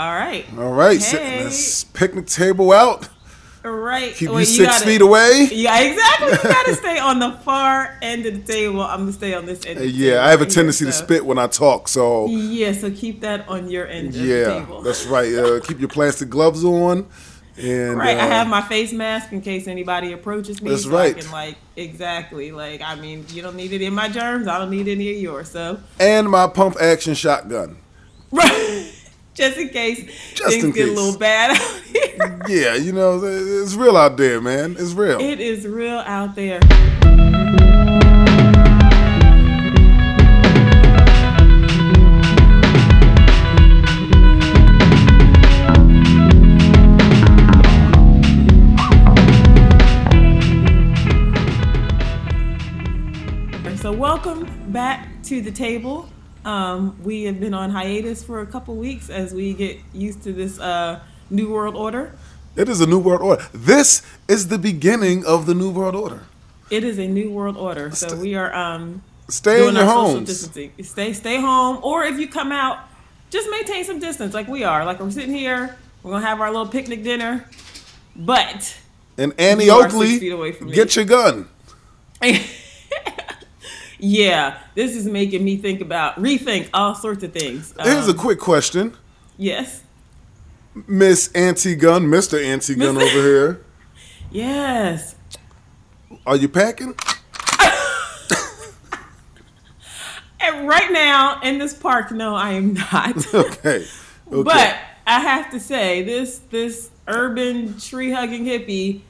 All right. All right, Hey. this picnic table out. All right. Keep Well, you six gotta- feet away. Yeah, exactly. You gotta stay on the far end of the table. I'm gonna stay on this end. Of the Yeah, I have a tendency to spit when I talk, so Yeah, so keep that on your end of the yeah, table. that's right. Uh, keep your plastic gloves on, and Right, I uh, have my face mask in case anybody approaches me. That's so right. I can like exactly like I mean you don't need any of my germs. I don't need any of yours. So and my pump action shotgun. right, just in case Just things in get a little bad out here. Yeah, you know, it's real out there, man. It's real. It is real out there. So welcome back to the table. Um, we have been on hiatus for a couple weeks as we get used to this uh, new world order. It is a new world order. This is the beginning of the new world order. It is a new world order. So we are um, Stay in your homes. distancing. Stay stay home, or if you come out, just maintain some distance, like we are. Like we're sitting here, we're gonna have our little picnic dinner, but And Annie You are six feet Oakley, away from me. get your gun. yeah, this is making me think about rethink all sorts of things. Here's a Um, quick question, yes, Miss Anti Gun, Mister Anti Gun over here. yes. Are you packing? And right now in this park, no, I am not. Okay. Okay. But I have to say, this this urban tree hugging hippie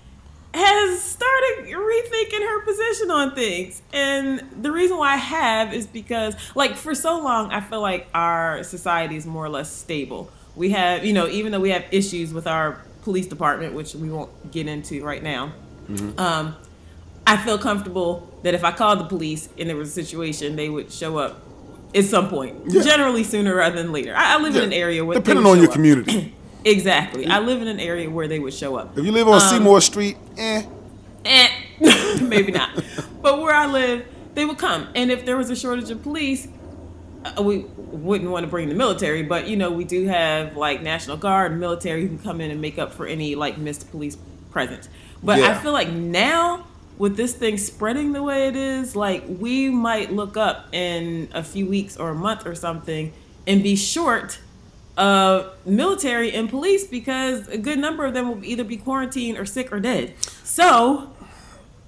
has started rethinking her position on things. And the reason why I have is because, like, for so long, I feel like our society is more or less stable. We have, you know, even though we have issues with our police department, which we won't get into right now, um, I feel comfortable that if I called the police and there was a situation, they would show up at some point. Yeah. Generally sooner rather than later. I, I live Yeah. in an area where depending on your up. community. Exactly. I live in an area where they would show up. If you live on Seymour Street, eh. Eh, maybe not. But where I live, they would come. And if there was a shortage of police, uh, we wouldn't want to bring the military, but you know, we do have like National Guard military who can come in and make up for any like missed police presence. But I feel like now with this thing spreading the way it is, like we might look up in a few weeks or a month or something and be short military and police because a good number of them will either be quarantined or sick or dead. So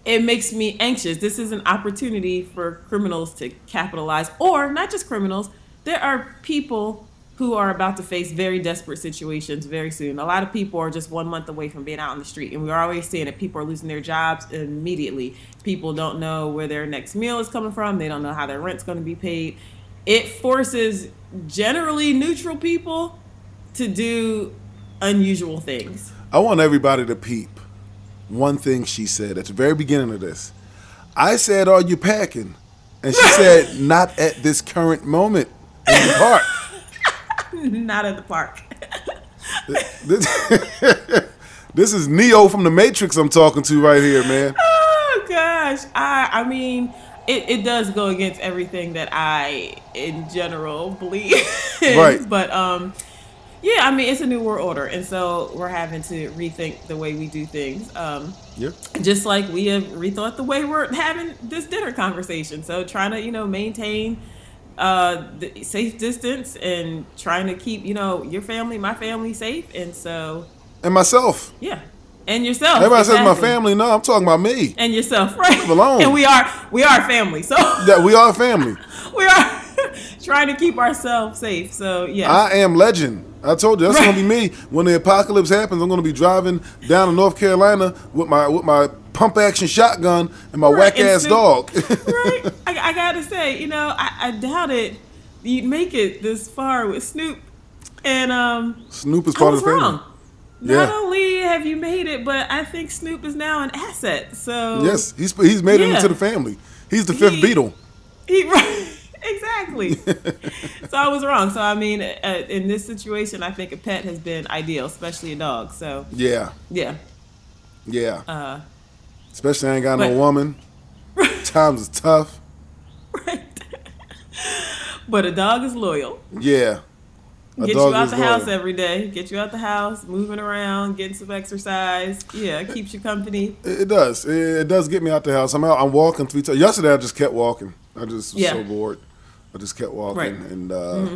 it makes me anxious. This is an opportunity for criminals to capitalize, or not just criminals. There are people who are about to face very desperate situations very soon. A lot of people are just one month away from being out on the street, and we're always seeing that people are losing their jobs immediately. People don't know where their next meal is coming from. They don't know how their rent's going to be paid. It forces generally neutral people to do unusual things. I want everybody to peep one thing she said at the very beginning of this. I said, Are you packing? And she said, Not at this current moment in the park. Not at the park. This, this is Neo from the Matrix I'm talking to right here, man. Oh gosh, I I mean, it, it does go against everything that I in general believe. Right. But um, yeah, I mean, it's a new world order, and so we're having to rethink the way we do things. Um, Yep. just like we have rethought the way we're having this dinner conversation. So trying to you know maintain uh the safe distance and trying to keep you know your family, my family safe, and so And myself. yeah, and yourself. Everybody says my family. No, I'm talking about me. and yourself, right? alone. And we are we are family, so That we are family. we are trying to keep ourselves safe. So yeah, I am legend. I told you that's gonna be me. When the apocalypse happens, I'm gonna be driving down to North Carolina with my with my pump action shotgun and my Right, whack and ass Snoop- dog. right? I, I gotta say, you know, I, I doubt it. You'd make it this far with Snoop, and um, Snoop is part of the family. Not Yeah. only have you made it, but I think Snoop is now an asset. So Yes, he's he's made it into the family. He's the fifth He- Beatle. He right, exactly. so I was wrong. So I mean, uh, in this situation, I think a pet has been ideal, especially a dog. So Yeah, yeah, yeah. uh, Especially I ain't got but- no woman. Times is tough. right. but a dog is loyal. Yeah, A Get you out the house loyal. every day. Get you out the house, moving around, getting some exercise. Yeah, it keeps you company. It, it does. It, it does get me out the house. I'm out. I'm walking three times. Yesterday, I just kept walking. I just was Yeah. so bored. I just kept walking, Right. Mm-hmm. and uh,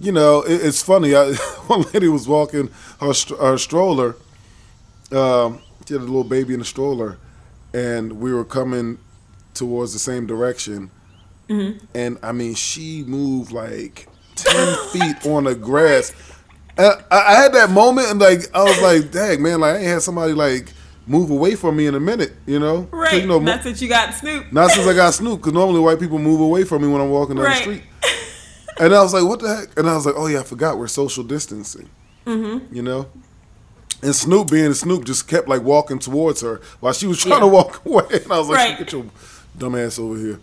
you know, it, it's funny. I, one lady was walking her, her stroller. Um, she had a little baby in the stroller, and we were coming towards the same direction. Mm-hmm. And I mean, she moved like ten feet on the grass. I, I had that moment, and like I was like, "Dang, man! Like I ain't had somebody like move away from me in a minute, you know? Right. You know, That's what you got, Snoop. not since I got Snoop, because normally white people move away from me when I'm walking down Right. the street. And I was like, what the heck? And I was like, oh yeah, I forgot we're social distancing. Mm-hmm. You know? And Snoop being Snoop just kept like walking towards her while she was trying Yeah. to walk away. And I was like, Right. get your dumb ass over here.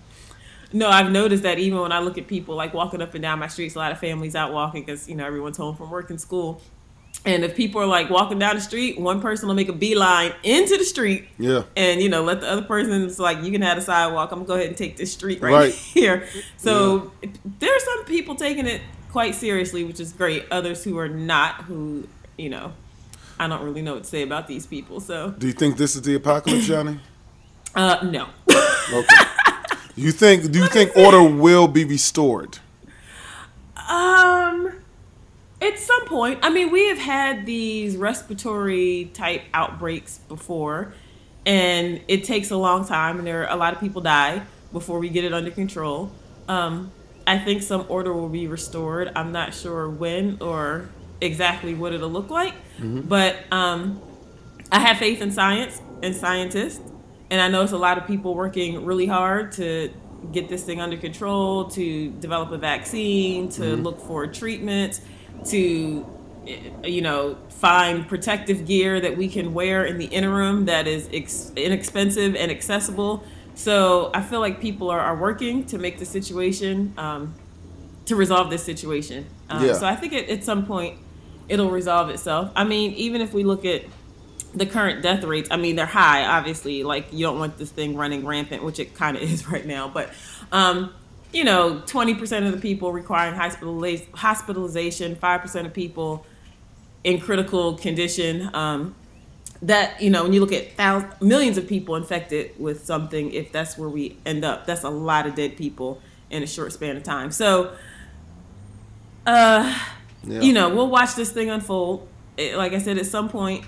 No, I've noticed that even when I look at people like walking up and down my streets, a lot of families out walking because you know everyone's home from work and school. And if people are like walking down the street, one person will make a beeline into the street, Yeah. and you know let the other person's like, you can have the sidewalk. I'm gonna go ahead and take this street right, Right. here. So there are some people taking it quite seriously, which is great. Others who are not, who you know, I don't really know what to say about these people. So Do you think this is the apocalypse, Johnny? uh, no. Okay. you think do you think order will be restored? Um, at some point, I mean, we have had these respiratory type outbreaks before, and it takes a long time, and there are a lot of people die before we get it under control. Um, I think some order will be restored. I'm not sure when or exactly what it'll look like, but um, I have faith in science and scientists, and I know it's a lot of people working really hard to get this thing under control, to develop a vaccine, to look for treatments, to you know find protective gear that we can wear in the interim that is ex- inexpensive and accessible. So I feel like people are, are working to make the situation um, to resolve this situation. Um, Yeah. So I think at, at some point it'll resolve itself. I mean, even if we look at the current death rates, I mean, they're high, obviously. Like, you don't want this thing running rampant, which it kind of is right now. But, um, you know, 20% of the people requiring hospitaliz- hospitalization, 5% of people in critical condition. Um, that, you know, when you look at thousands, millions of people infected with something, if that's where we end up, that's a lot of dead people in a short span of time. So, uh, Yeah. you know, we'll watch this thing unfold. It, like I said, at some point,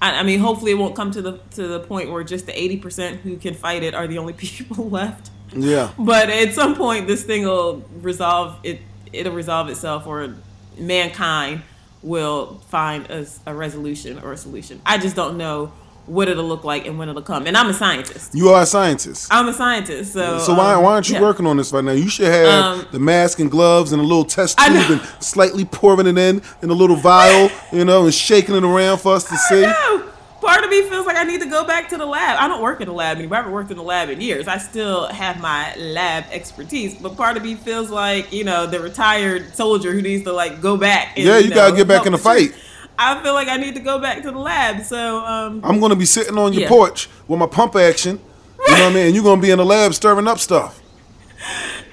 I, I mean, hopefully, it won't come to the to the point where just the eighty percent who can fight it are the only people left. Yeah. But at some point, this thing will resolve it. It'll resolve itself, or mankind will find a, a resolution or a solution. I just don't know what it'll look like and when it'll come. And I'm a scientist. You are a scientist. I'm a scientist, so So why, um, why aren't you yeah. working on this right now? You should have Um, the mask and gloves and a little test tube and slightly pouring it in in a little vial, you know, and shaking it around for us to see. No. Part of me feels like I need to go back to the lab. I don't work in the lab anymore. I haven't worked in the lab in years. I still have my lab expertise, but part of me feels like you know the retired soldier who needs to like go back. And, Yeah, you know, gotta get back in the fight. I feel like I need to go back to the lab. So um, I'm gonna be sitting on your Yeah. porch with my pump action. You know what I mean? And you're gonna be in the lab stirring up stuff.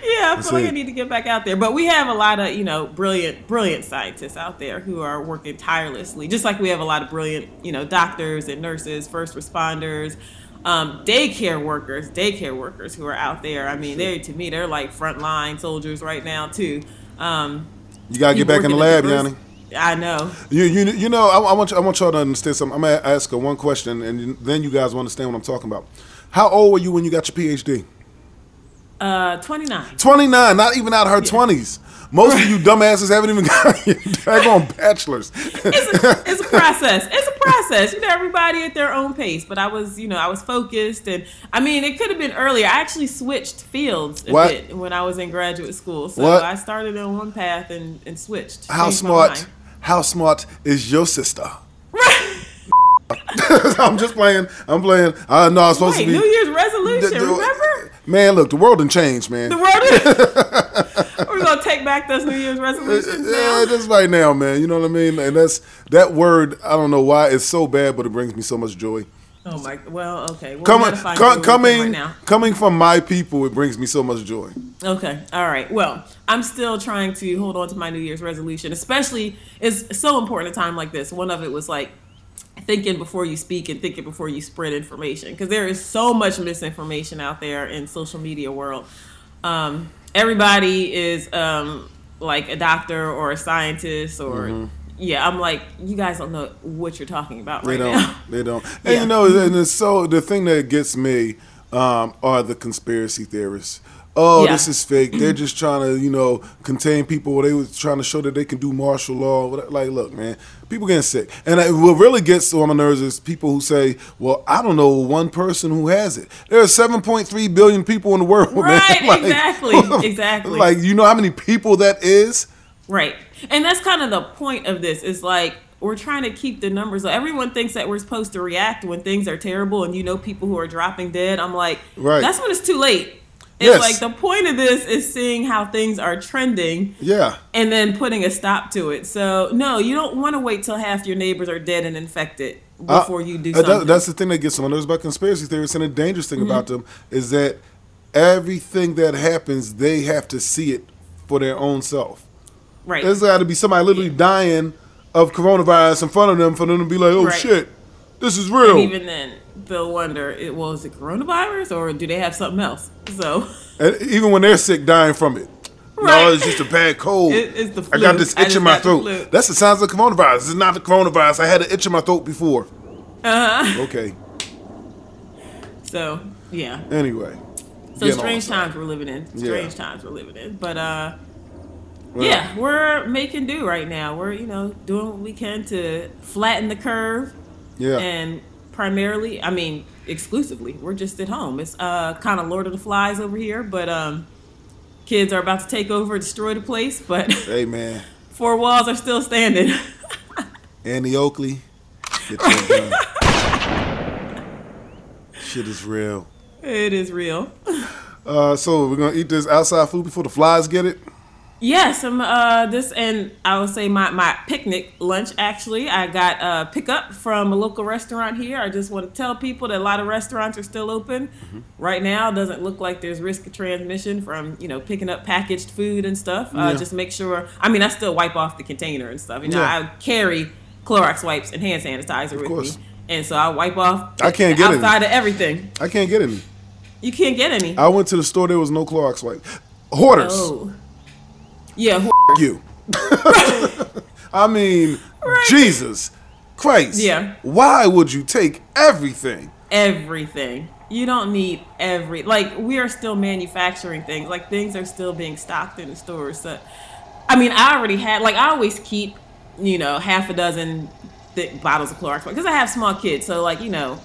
yeah, I feel like. I need to get back out there. But we have a lot of you know brilliant, brilliant scientists out there who are working tirelessly. Just like we have a lot of brilliant you know doctors and nurses, first responders. Um, daycare workers, daycare workers who are out there. I mean, they to me, they're like frontline soldiers right now too. Um, You gotta get back in the lab, Yanni. I know. You, you, you know, I, I want you, I want y'all to understand something. I'm gonna ask her one question, and then you guys will understand what I'm talking about. How old were you when you got your PhD? Uh, 29. 29, not even out of her 20s. Most of you dumbasses haven't even got your daggone bachelors. it's a, it's a process. It's a process. You know, everybody at their own pace. But I was, you know, I was focused, and I mean, it could have been earlier. I actually switched fields a What? bit when I was in graduate school. So What? I started on one path and, and switched. How smart? How smart is your sister? I'm just playing. I'm playing. I know I'm supposed Wait, to be. New Year's resolution. The- the- remember Man, look, the world done changed, man. the world? Gonna take back those New Year's resolutions now. Yeah, just right now, man. You know what I mean? And that's that word. I don't know why it's so bad, but it brings me so much joy. Oh my. Well, okay. Well, we Coming, gotta find co- Joe coming, right coming from my people, it brings me so much joy. Okay. All right. Well, I'm still trying to hold on to my New Year's resolution, especially it's so important at a time like this. One of it was like thinking before you speak and thinking before you spread information because there is so much misinformation out there in social media world. Um, everybody is um, like a doctor or a scientist or yeah. I'm like you guys don't know what you're talking about Mm-hmm. They right don't. now. They don't. And Yeah. you know, and it's so the thing that gets me um, are the conspiracy theorists. Oh, Yeah. this is fake. They're just trying to, you know, contain people. They was trying to show that they can do martial law. Like, look, man, people getting sick. And I, what really gets on my nerves is people who say, "Well, I don't know one person who has it." There are 7.3 billion people in the world, Right, man. exactly, exactly. Like, you know how many people that is? Right. And that's kind of the point of this is like we're trying to keep the numbers. low. Everyone thinks that we're supposed to react when things are terrible and you know people who are dropping dead. I'm like, Right. that's when it's too late. It's Yes. like the point of this is seeing how things are trending Yeah. and then putting a stop to it. So, no, you don't want to wait till half your neighbors are dead and infected Uh, before you do uh, that- something. that's the thing that gets on my nerves about conspiracy theories, and the dangerous Mm-hmm. thing about them is that everything that happens, they have to see it for their own self. right. There's got to be somebody literally dying of coronavirus in front of them for them to be like, "Oh Right. shit, this is real." and even then, they'll wonder, it, well, is it coronavirus or do they have something else? So, And even when they're sick, dying from it. No, it's just a bad cold. It- it's the I got this itch in my got the throat. That's the signs of coronavirus. It's not the coronavirus. I had an itch in my throat before. uh-huh. Okay. so yeah. Anyway. So strange times we're living in. Strange Yeah. times we're living in. But uh Well, yeah, we're making do right now. We're, you know, doing what we can to flatten the curve Yeah. and primarily, I mean, exclusively, we're just at home. It's uh kind of Lord of the Flies over here, but um kids are about to take over, destroy the place, but hey man. four walls are still standing. Annie Oakley, get that done. Shit is real. it is real. Uh, so we're gonna eat this outside food before the flies get it. Yes, I'm uh this and I would say my my picnic lunch actually. I got uh pickup from a local restaurant here. I just want to tell people that a lot of restaurants are still open. Right now doesn't look like there's risk of transmission from, you know, picking up packaged food and stuff. Uh Yeah. just make sure I mean I still wipe off the container and stuff. You know, Yeah. I carry Clorox wipes and hand sanitizer with course. me. And so I wipe off I can't get any. outside of everything. I can't get any. You can't get any. I went to the store. There was no Clorox wipe. Hoarders. Oh. Yeah, who You. I mean, Right. Jesus Christ. Yeah. Why would you take everything? everything. You don't need every like we are still manufacturing things. Like things are still being stocked in the stores. So I mean, I already had like I always keep, you know, half a dozen thick bottles of Clorox because I have small kids. So like, you know,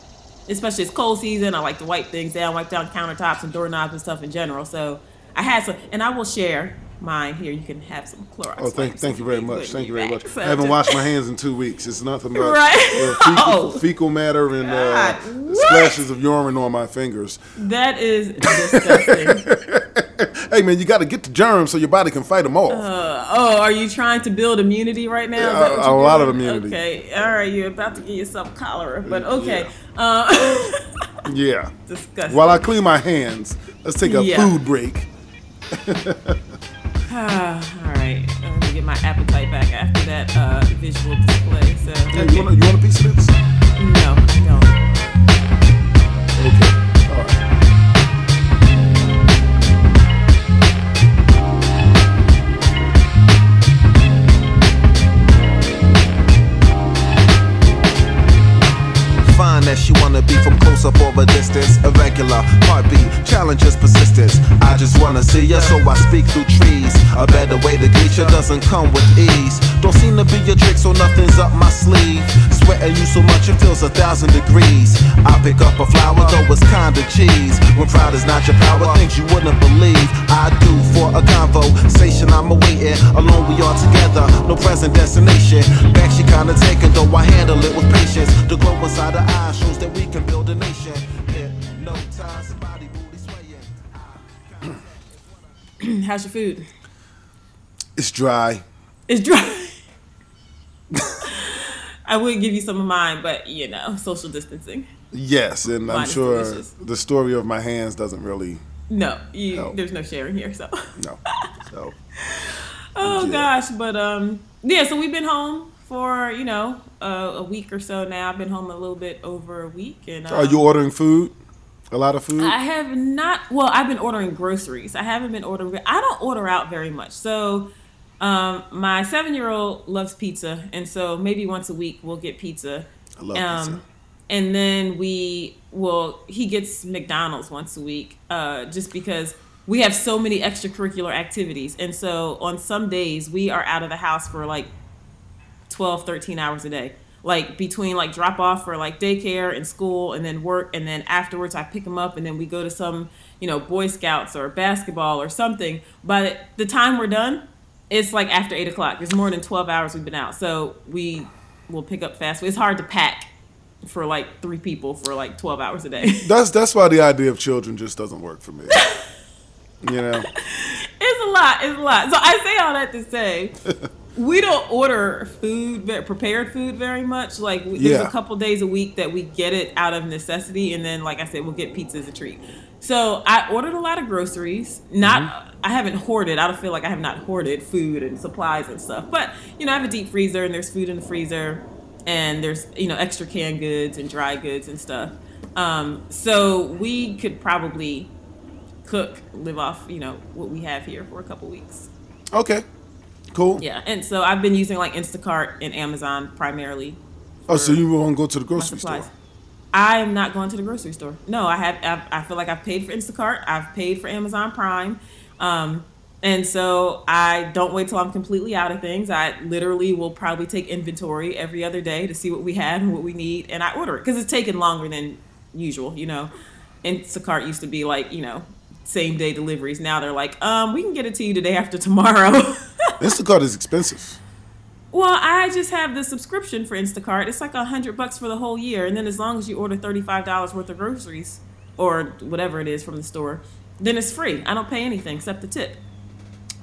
especially it's cold season, I like to wipe things down, wipe down countertops and doorknobs and stuff in general. So I had some and I will share mine here. You can have some Clorox. Oh, thank, thank you very much. Thank you very back. much. So I haven't washed my hands in two weeks. It's nothing but Right. uh, fecal, Oh. fecal matter and uh, splashes of urine on my fingers. That is disgusting. Hey man, you got to get the germs so your body can fight them off. Uh, oh, are you trying to build immunity right now? Yeah, what a- lot of immunity. Okay, all right, you're about to get yourself cholera, but okay. Uh, yeah. disgusting. While I clean my hands, let's take a Yeah. food break. All right, let me get my appetite back after that uh, visual display. So, Hey, okay. you, want a, you want a piece of this? no, I don't. Okay. All right. Fine that she wanna be from close up or a distance. Irregular heartbeat, challenges persistence. I just wanna see ya, so I speak through trees. A better way to greet ya doesn't come with ease. Don't seem to be a trick, so nothing's up my sleeve. Sweating you so much it feels a thousand degrees. I pick up a flower, though it's kinda cheese. When pride is not your power, things you wouldn't believe. I do for a conversation, I'm awaiting. Alone we are together, no present destination. Back she kinda taken, though I handle it with patience. The glow inside her eyes shows that we can build a How's your food? It's dry. It's dry. I would give you some of mine, but you know, social distancing. Yes, and I'm sure delicious. the story of my hands doesn't really No, you, there's no sharing here. So, no. So oh Yeah. gosh, but um, yeah. So we've been home for you know uh, a week or so now. I've been home a little bit over a week, and um, are you ordering food? A lot of food? I have not. Well, I've been ordering groceries. I haven't been ordering. I don't order out very much. So, um, my seven-year-old loves pizza, and so maybe once a week we'll get pizza. I love um, pizza. And then we will. He gets McDonald's once a week, uh, just because we have so many extracurricular activities, and so on some days we are out of the house for like 12 13 hours a day like between like drop off for like daycare and school and then work and then afterwards i pick them up and then we go to some you know boy scouts or basketball or something But the time we're done it's like after 8 o'clock there's more than 12 hours we've been out so we will pick up fast food it's hard to pack for like three people for like 12 hours a day That's that's why the idea of children just doesn't work for me. you know, It's a lot. It's a lot. So I say all that to say, we don't order food, prepared food, very much. Like there's Yeah. a couple days a week that we get it out of necessity, and then, like I said, we'll get pizza as a treat. So I ordered a lot of groceries. Not, I haven't hoarded. I don't feel like I have not hoarded food and supplies and stuff. But you know, I have a deep freezer, and there's food in the freezer, and there's you know extra canned goods and dry goods and stuff. Um, so we could probably cook, live off, you know, what we have here for a couple weeks. okay, cool. Yeah, and so I've been using like Instacart and Amazon primarily. Oh, so you won't go to the grocery store? I'm not going to the grocery store. No, I have. I've, I feel like I've paid for Instacart. I've paid for Amazon Prime, um, and so I don't wait till I'm completely out of things. I literally will probably take inventory every other day to see what we have and what we need, and I order it because it's taking longer than usual. You know, Instacart used to be like you know same day deliveries. Now they're like, um, we can get it to you today after tomorrow. Instacart is expensive. Well, I just have the subscription for Instacart. It's like a hundred bucks for the whole year, and then as long as you order thirty-five dollars worth of groceries or whatever it is from the store, then it's free. I don't pay anything except the tip.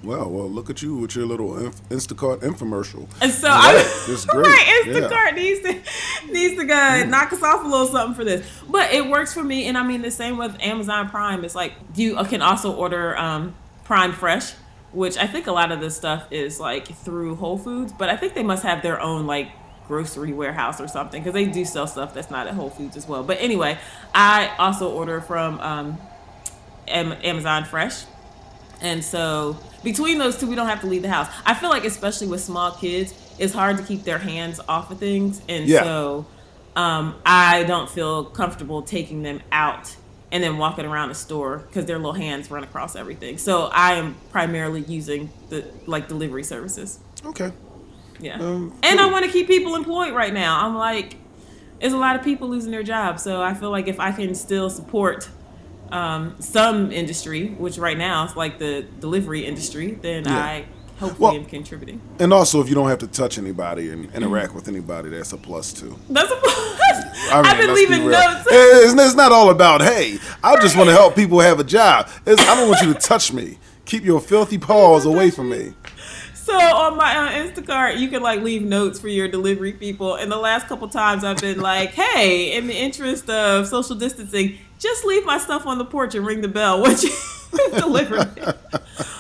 Well, well, look at you with your little inf- Instacart infomercial. And so Right, I, it's great, right, yeah. Instacart needs to needs to go knock us off a little something for this, but it works for me. And I mean the same with Amazon Prime. It's like you can also order um, Prime Fresh, which I think a lot of this stuff is like through Whole Foods, but I think they must have their own like grocery warehouse or something because they do sell stuff that's not at Whole Foods as well. But anyway, I also order from um, Amazon Fresh. And so between those two, we don't have to leave the house. I feel like, especially with small kids, it's hard to keep their hands off of things. And Yeah. so um, I don't feel comfortable taking them out and then walking around the store because their little hands run across everything. So I am primarily using the like delivery services. Okay. Yeah. Um, and I want to keep people employed right now. I'm like, there's a lot of people losing their jobs. So I feel like if I can still support um, some industry, which right now is like the delivery industry, then Yeah. I hopefully Well- am contributing. And also, if you don't have to touch anybody and interact with anybody, that's a plus too. That's a I I've mean, been be leaving real. notes. It's, it's not all about hey. I just want to help people have a job. It's, I don't want you to touch me. Keep your filthy paws away from me. So on my uh, Instacart, you can like leave notes for your delivery people. And the last couple times, I've been like, "Hey, in the interest of social distancing, just leave my stuff on the porch and ring the bell once you deliver it."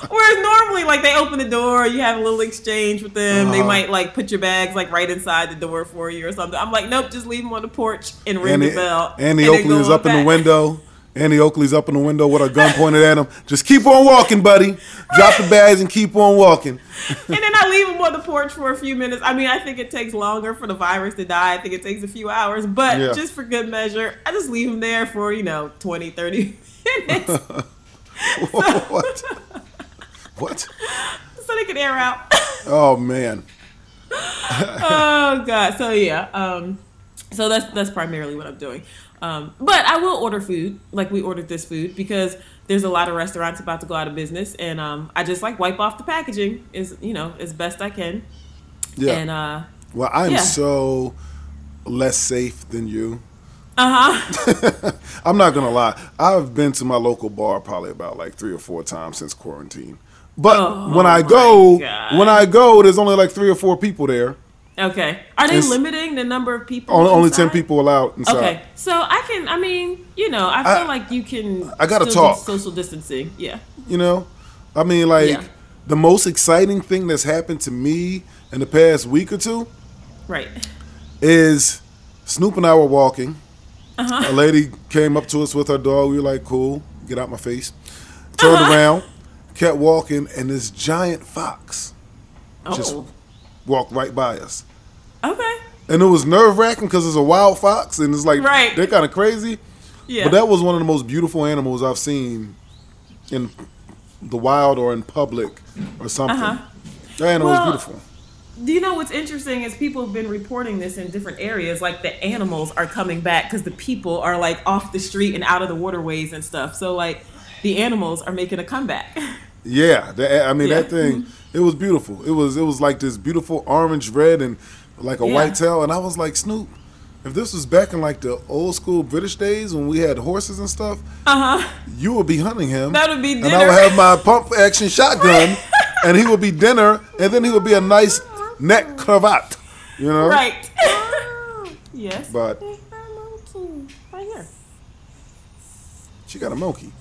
Whereas normally, like they open the door, you have a little exchange with them. They Uh-huh. might like put your bags like right inside the door for you or something. I'm like, nope, just leave them on the porch and ring the bell. And then Oakley is up in the window. Annie Oakley's up in the window with a gun pointed at him. Just keep on walking, buddy. Drop the bags and keep on walking. and then I leave him on the porch for a few minutes. I mean, I think it takes longer for the virus to die. I think it takes a few hours, but Yeah. just for good measure, I just leave him there for, you know, 20, 30 minutes what? What? so they can air out. Oh man. oh god. So yeah. Um so that's that's primarily what I'm doing. Um, but I will order food, like we ordered this food, because there's a lot of restaurants about to go out of business, and um, I just like wipe off the packaging is you know as best I can. Yeah. And uh, well, I'm yeah. so less safe than you. uh huh. I'm not gonna lie. I've been to my local bar probably about like three or four times since quarantine. But Oh, when I go, God. when I go, there's only like three or four people there, Okay. Are they It's- limiting the number of people? Only, only ten people allowed inside. Okay, so I can. I mean, you know, I feel I- like you can. I gotta talk. Social distancing. Yeah. You know, I mean, like Yeah. the most exciting thing that's happened to me in the past week or two Right. is Snoop and I were walking. Uh-huh. A lady came up to us with her dog. We were like, "Cool, get out my face." Turned Uh-huh. around, kept walking, and this giant fox Just- Oh. Walked right by us. Okay. And it was nerve wracking because it's a wild fox, and it's like Right. they're kind of crazy. Yeah. But that was one of the most beautiful animals I've seen in the wild or in public or something. Uh-huh. That animal Well, was beautiful. Do you know what's interesting is people have been reporting this in different areas. Like the animals are coming back because the people are like off the street and out of the waterways and stuff. So like the animals are making a comeback. Yeah, that, I mean Yeah. that thing. It was beautiful. It was it was like this beautiful orange red and like a Yeah. white tail, and I was like Snoop. If this was back in like the old school British days when we had horses and stuff, Uh huh. you would be hunting him. That would be And I dinner. would have my pump action shotgun, and he would be dinner, and then he would be a nice neck cravat, you know. Right. yes. But Right here. she got a monkey.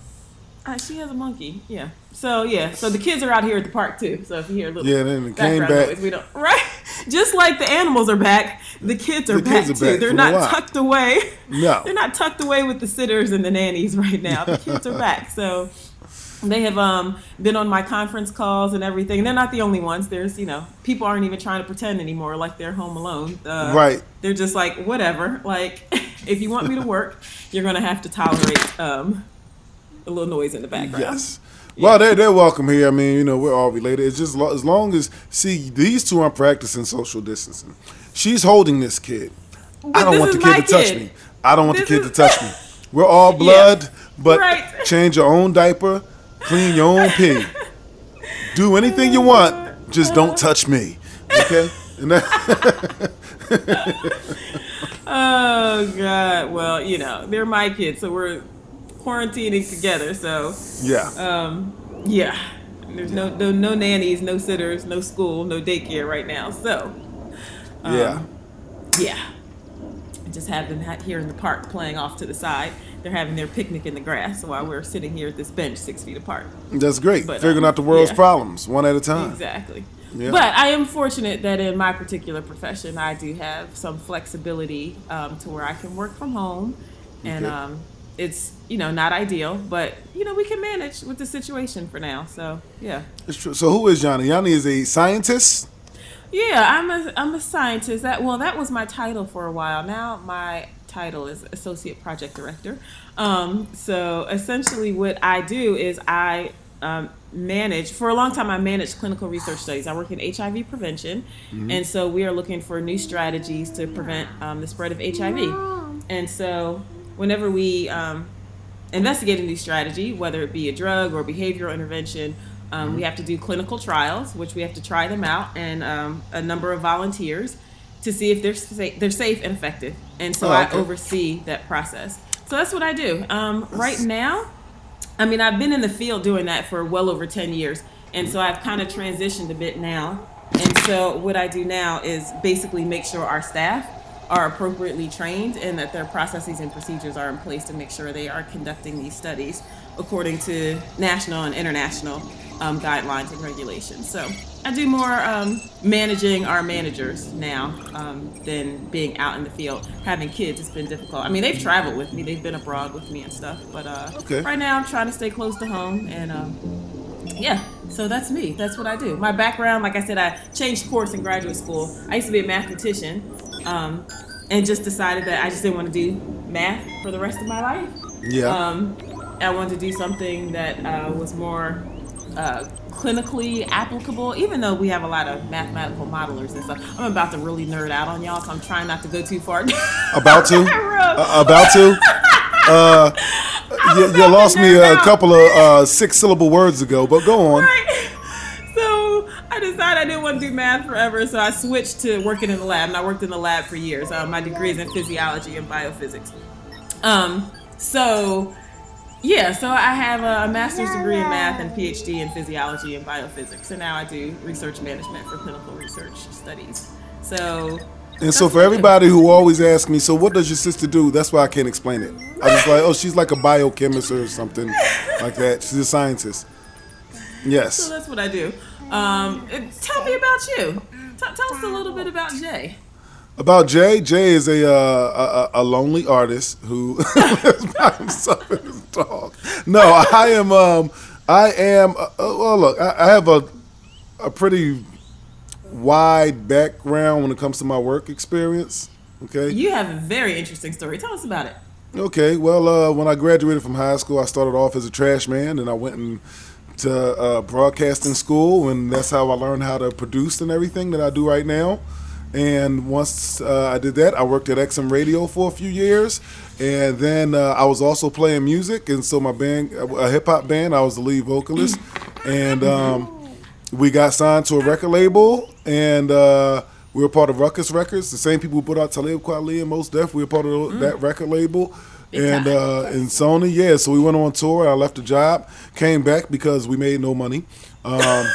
Uh, she has a monkey. Yeah. So yeah. So the kids are out here at the park too. So if you hear a little Yeah, then it came background back. noise, we don't. Right. Just like the animals are back, the kids are The back kids are too. They're not tucked away. No. They're not tucked away with the sitters and the nannies right now. The kids are back. So they have um, been on my conference calls and everything. They're not the only ones. There's, you know, people aren't even trying to pretend anymore like they're home alone. Uh, Right. They're just like, whatever. Like, if you want me to work, you're going to have to tolerate um, a little noise in the background. Yes. Well, they're, they're welcome here. I mean, you know, we're all related. It's just lo- as long as, see, these two aren't practicing social distancing. She's holding this kid. I don't want the kid to touch me. I don't want This the kid is- to touch me. We're all blood, but Right. change your own diaper, clean your own pee. Do anything you want, just don't touch me. Okay? Oh, God. Well, you know, they're my kids. So we're quarantining together. So, yeah. um, yeah. There's no, no no nannies, no sitters, no school, no daycare right now. So, yeah. yeah. I just have them here in the park playing off to the side. They're having their picnic in the grass while we're sitting here at this bench six feet apart. That's great. but, Figuring um, out the world's yeah. problems one at a time. Exactly. Yeah. But I am fortunate that in my particular profession, I do have some flexibility um, to where I can work from home, and Okay. um, it's you know not ideal, but you know we can manage with the situation for now. So yeah, It's true. So who is Yanni? Yanni is a scientist. yeah, I'm a I'm a scientist. That well, that was my title for a while. Now my title is associate project director. Um, so essentially, what I do is I um, manage. For a long time, I managed clinical research studies. I work in HIV prevention, and so we are looking for new strategies to prevent um, the spread of HIV. And so, whenever we um, investigate a new strategy, whether it be a drug or behavioral intervention, um, we have to do clinical trials, which we have to try them out, and um, a number of volunteers to see if they're safe, they're safe and effective. And so Oh, I oversee that process. So that's what I do. Um, right now, I mean, I've been in the field doing that for well over 10 years. And so I've kind of transitioned a bit now. And so what I do now is basically make sure our staff are appropriately trained and that their processes and procedures are in place to make sure they are conducting these studies according to national and international um, guidelines and regulations. So I do more um, managing our managers now um, than being out in the field. Having kids, it's been difficult. I mean, they've traveled with me, they've been abroad with me and stuff, but uh, Okay. right now I'm trying to stay close to home and um, yeah, so that's me. That's what I do. My background, like I said, I changed course in graduate school. I used to be a mathematician um, and just decided that I just didn't want to do math for the rest of my life. Yeah. Um, I wanted to do something that uh, was more uh, clinically applicable, even though we have a lot of mathematical modelers and stuff. I'm about to really nerd out on y'all, so I'm trying not to go too far. about to. Uh, about to. Uh, you, you lost me a out. couple of uh, six syllable words ago, but go on. Right. I decided I didn't want to do math forever, so I switched to working in the lab, and I worked in the lab for years. Uh, my degree is in physiology and biophysics. Um, so yeah, so I have a master's degree in math and PhD in physiology and biophysics, and now I do research management for clinical research studies. So And so for everybody who always asks me, so what does your sister do? That's why I can't explain it. I was like, oh, she's like a biochemist or something like that. She's a scientist. Yes. So that's what I do. Um, tell me about you. T- tell us a little bit about Jay. About Jay, Jay is a uh, a, a lonely artist who lives by himself and his dog. No, I am. Um, I am. Uh, well, look, I, I have a a pretty wide background when it comes to my work experience. Okay. You have a very interesting story. Tell us about it. Okay, well, uh, when I graduated from high school, I started off as a trash man, and I went into uh, broadcasting school, and that's how I learned how to produce and everything that I do right now. And once uh, I did that, I worked at XM Radio for a few years, and then uh, I was also playing music, and so my band, a hip hop band, I was the lead vocalist, and um, we got signed to a record label, and uh, we were part of Rawkus Records, the same people who put out Talib Kweli and Mos Def. We were part of that record label. Big and uh, and Sony, yeah. So we went on tour. I left the job, came back because we made no money. Um,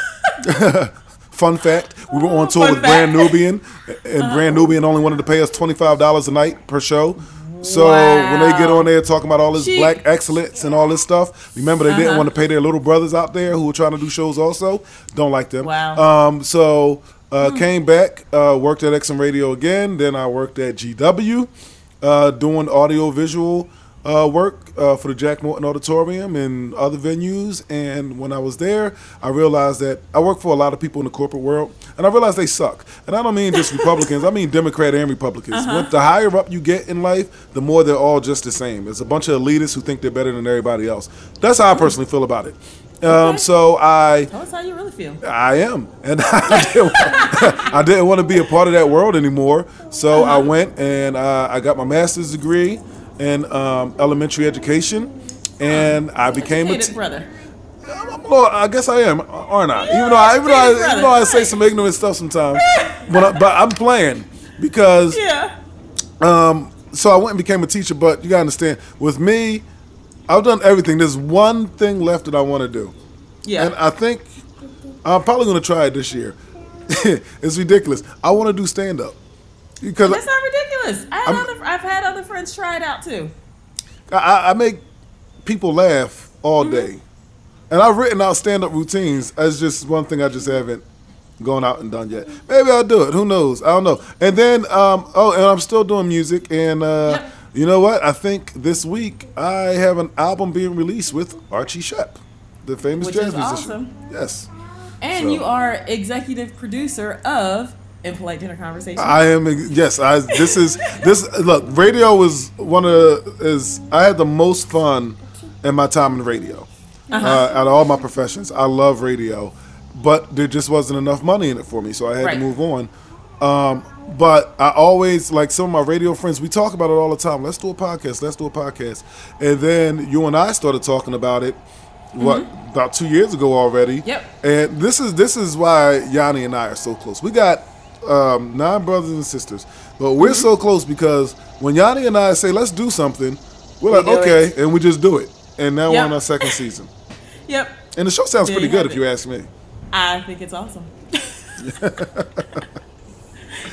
fun fact: we were on tour Fun with Brand. Nubian, and Brand Nubian only wanted to pay us twenty five dollars a night per show. So Wow. when they get on there talking about all this Cheap. black excellence and all this stuff, remember they didn't Uh-huh. want to pay their little brothers out there who were trying to do shows also. Don't like them. Wow. Um, so uh, came back, uh, worked at XM Radio again. Then I worked at GW, uh, doing audio visual uh, work uh, for the Jack Morton Auditorium and other venues. And when I was there, I realized that I work for a lot of people in the corporate world, and I realized they suck. And I don't mean just Republicans; I mean Democrat and Republicans. When the higher up you get in life, the more they're all just the same. It's a bunch of elitists who think they're better than everybody else. That's how I personally feel about it. Um, Okay. so I. Tell us how you really feel. I am, and I didn't, I didn't want to be a part of that world anymore. So I went and uh, I got my master's degree in um, elementary education, and I became a. T- brother. well, I guess I am, aren't I? Even though I, even though I, even though I say some ignorant stuff sometimes, but I, but I'm playing because Yeah. Um, so I went and became a teacher. But you gotta understand, with me, I've done everything. There's one thing left that I want to do. Yeah. And I think I'm probably going to try it this year. it's ridiculous. I want to do stand up because That's not ridiculous. I had other, I've had other friends try it out too. I, I, I make people laugh all Mm-hmm. day, and I've written out stand up routines. That's just one thing I just haven't gone out and done yet. Maybe I'll do it. Who knows? I don't know. And then um, oh, and I'm still doing music. And uh, Yep. You know what? I think this week I have an album being released with Archie Shepp, the famous Which jazz musician. awesome. Yes. And So- you are executive producer of Impolite Dinner Conversation. I am yes. I this is this look. Radio was one of is I had the most fun in my time in radio. uh Uh-huh. out of all my professions, I love radio, but there just wasn't enough money in it for me, so I had Right. to move on. Um, but I always like some of my radio friends. We talk about it all the time. Let's do a podcast. Let's do a podcast. And then you and I started talking about it. What about two years ago already? Mm-hmm. Yep. And this is this is why Yanni and I are so close. We got um, nine brothers and sisters, but we're Mm-hmm. so close because when Yanni and I say let's do something, we're like okay, it. and we just do it. And now we're on our second season, Yep. and the show sounds There pretty good if it. you ask me. I think it's awesome.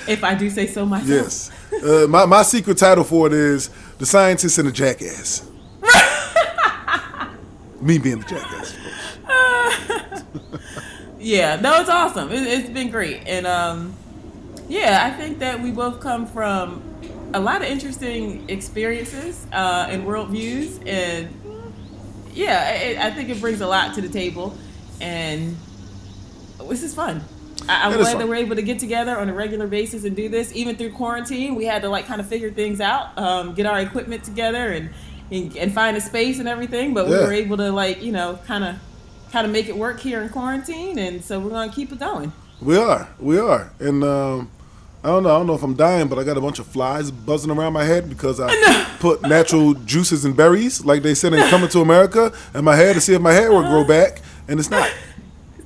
if I do say so myself. Yes. Uh, my, my secret title for it is The Scientist and the Jackass. Me being the jackass. Yeah, no, it's awesome. It, it's been great, and um, yeah, I think that we both come from a lot of interesting experiences uh, and worldviews, and yeah, I, I think it brings a lot to the table, and this is fun. I, I'm glad fun. that we're able to get together on a regular basis and do this. Even through quarantine, we had to like kind of figure things out, um, get our equipment together, and, and and find a space and everything. But we were able to like you know kind of kind of make it work here in quarantine, and so we're gonna keep it going. We are. We are. And um, I don't know. I don't know if I'm dying, but I got a bunch of flies buzzing around my head because I put natural juices and berries, like they said in Coming to America, in my hair to see if my hair would grow back, and it's not.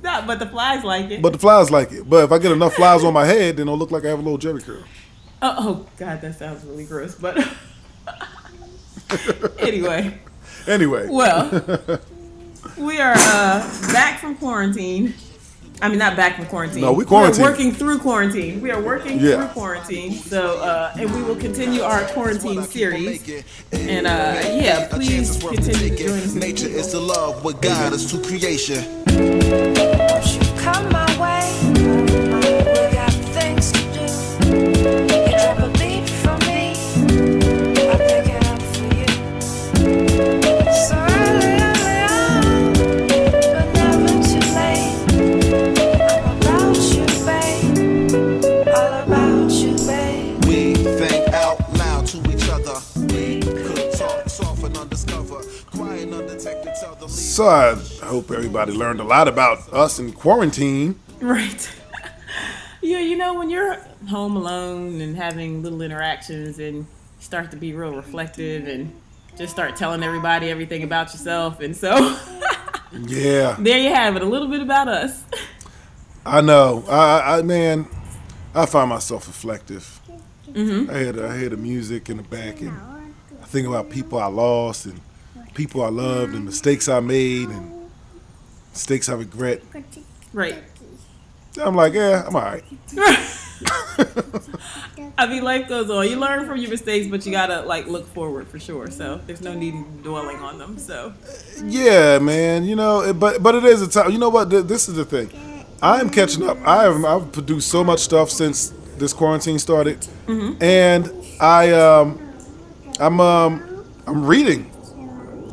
Not, but the flies like it. But the flies like it. But if I get enough flies on my head, then it'll look like I have a little Jheri curl. oh, oh God, that sounds really gross. But anyway, Anyway. well, we are uh, back from quarantine, I mean, not back from quarantine. No, we quarantine. We're working through quarantine. We are working Yeah. through quarantine. So, uh, and we will continue our quarantine series. And uh, yeah, please continue to join us. Nature is the love what guide us to creation. So I hope everybody learned a lot about us in quarantine. Right. yeah, you know, when you're home alone and having little interactions and start to be real reflective and just start telling everybody everything about yourself. And so Yeah, there you have it, a little bit about us. I know. I, I- man, I find myself reflective. Mm-hmm. I hear the I hear the music in the back, and I think about people I lost and people I loved and mistakes I made and mistakes I regret. Right. I'm like, yeah, I'm all right. I mean, life goes on. You learn from your mistakes, but you gotta like look forward for sure. So there's no need in dwelling on them. So Yeah, man. You know, but but it is a time. You know what? This is the thing. I am catching up. I have I've produced so much stuff since this quarantine started, and I um I'm um I'm reading.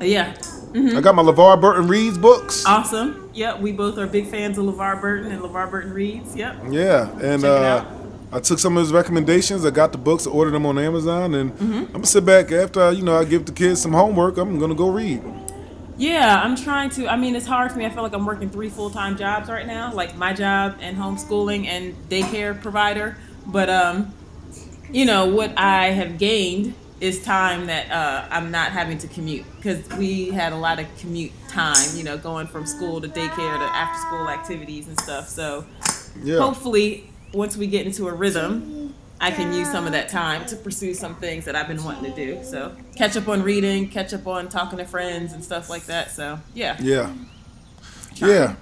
Yeah, I got my LeVar Burton reads books. awesome. Yep, we both are big fans of LeVar Burton and LeVar Burton reads. Yep. Yeah, and uh. I took some of his recommendations. I got the books, I ordered them on Amazon, and Mm-hmm. I'm gonna sit back after you know I give the kids some homework. I'm gonna go read. Yeah, I'm trying to. I mean, it's hard for me. I feel like I'm working three full time jobs right now, like my job and homeschooling and daycare provider. But um, you know what I have gained is time that uh, I'm not having to commute because we had a lot of commute time. You know, going from school to daycare to after school activities and stuff. So Yeah, hopefully, once we get into a rhythm, I can use some of that time to pursue some things that I've been wanting to do. So catch up on reading, catch up on talking to friends and stuff like that. So yeah. yeah, yeah.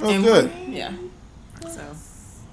Oh, And- good. Yeah. So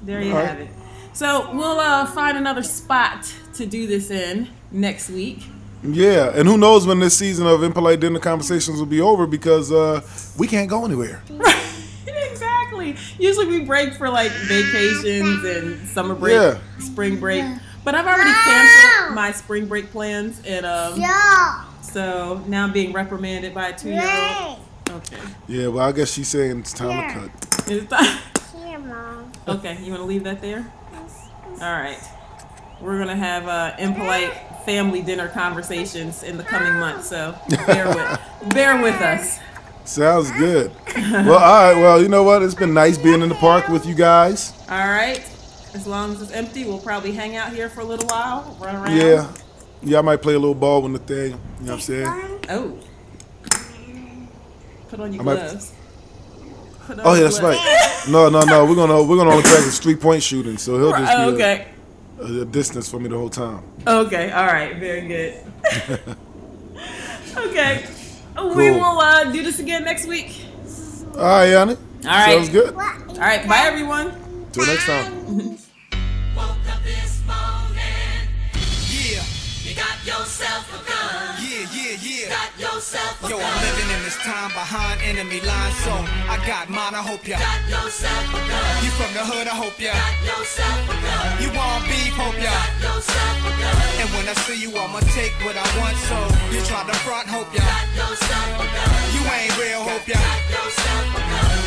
there you right. have it. So we'll uh, find another spot to do this in next week. Yeah, and who knows when this season of impolite dinner conversations will be over because uh, we can't go anywhere. exactly. Usually we break for like vacations and summer break, Yeah. spring break. But I've already canceled my spring break plans, and um, yeah. so now I'm being reprimanded by a two-year-old. Okay. Yeah, well, I guess she's saying it's time to cut. It's time. Here, Mom. Okay, you want to leave that there? All right. We're gonna have uh, impolite family dinner conversations in the coming months, so bear with bear with us. Sounds good. well, all right. Well, you know what? It's been nice being in the park with you guys. All right. As long as it's empty, we'll probably hang out here for a little while, run around. Yeah, yeah. I might play a little ball with the thing. You know what I'm saying? Oh. Put on your I gloves. Put on Oh yeah, that's gloves. right. No, no, no. We're gonna we're gonna only practice three point shooting, so he'll just be Oh, okay. A, a distance for me the whole time. Okay. All right. Very good. okay. We will uh, do this again next week. All right, Yanni. All right. Sounds good. All right. Bye, everyone. Till next time. Woke up this morning, Yeah, you got yourself Yo, gun. I'm living in this time behind enemy lines, so I got mine. I hope ya. Got yourself a gun. You from the hood? I hope ya. Got yourself a gun. You want beef? Hope ya. Got yourself a gun. And when I see you, I'ma take what I want. So you try to front? Hope ya. Got yourself a gun. You ain't real? Hope ya. Got yourself a gun.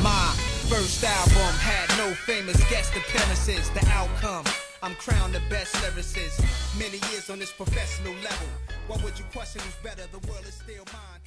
My first album had no famous guest appearances. The outcome, I'm crowned the best lyricist. Many years on this professional level. What would you question who's better? The world is still mine.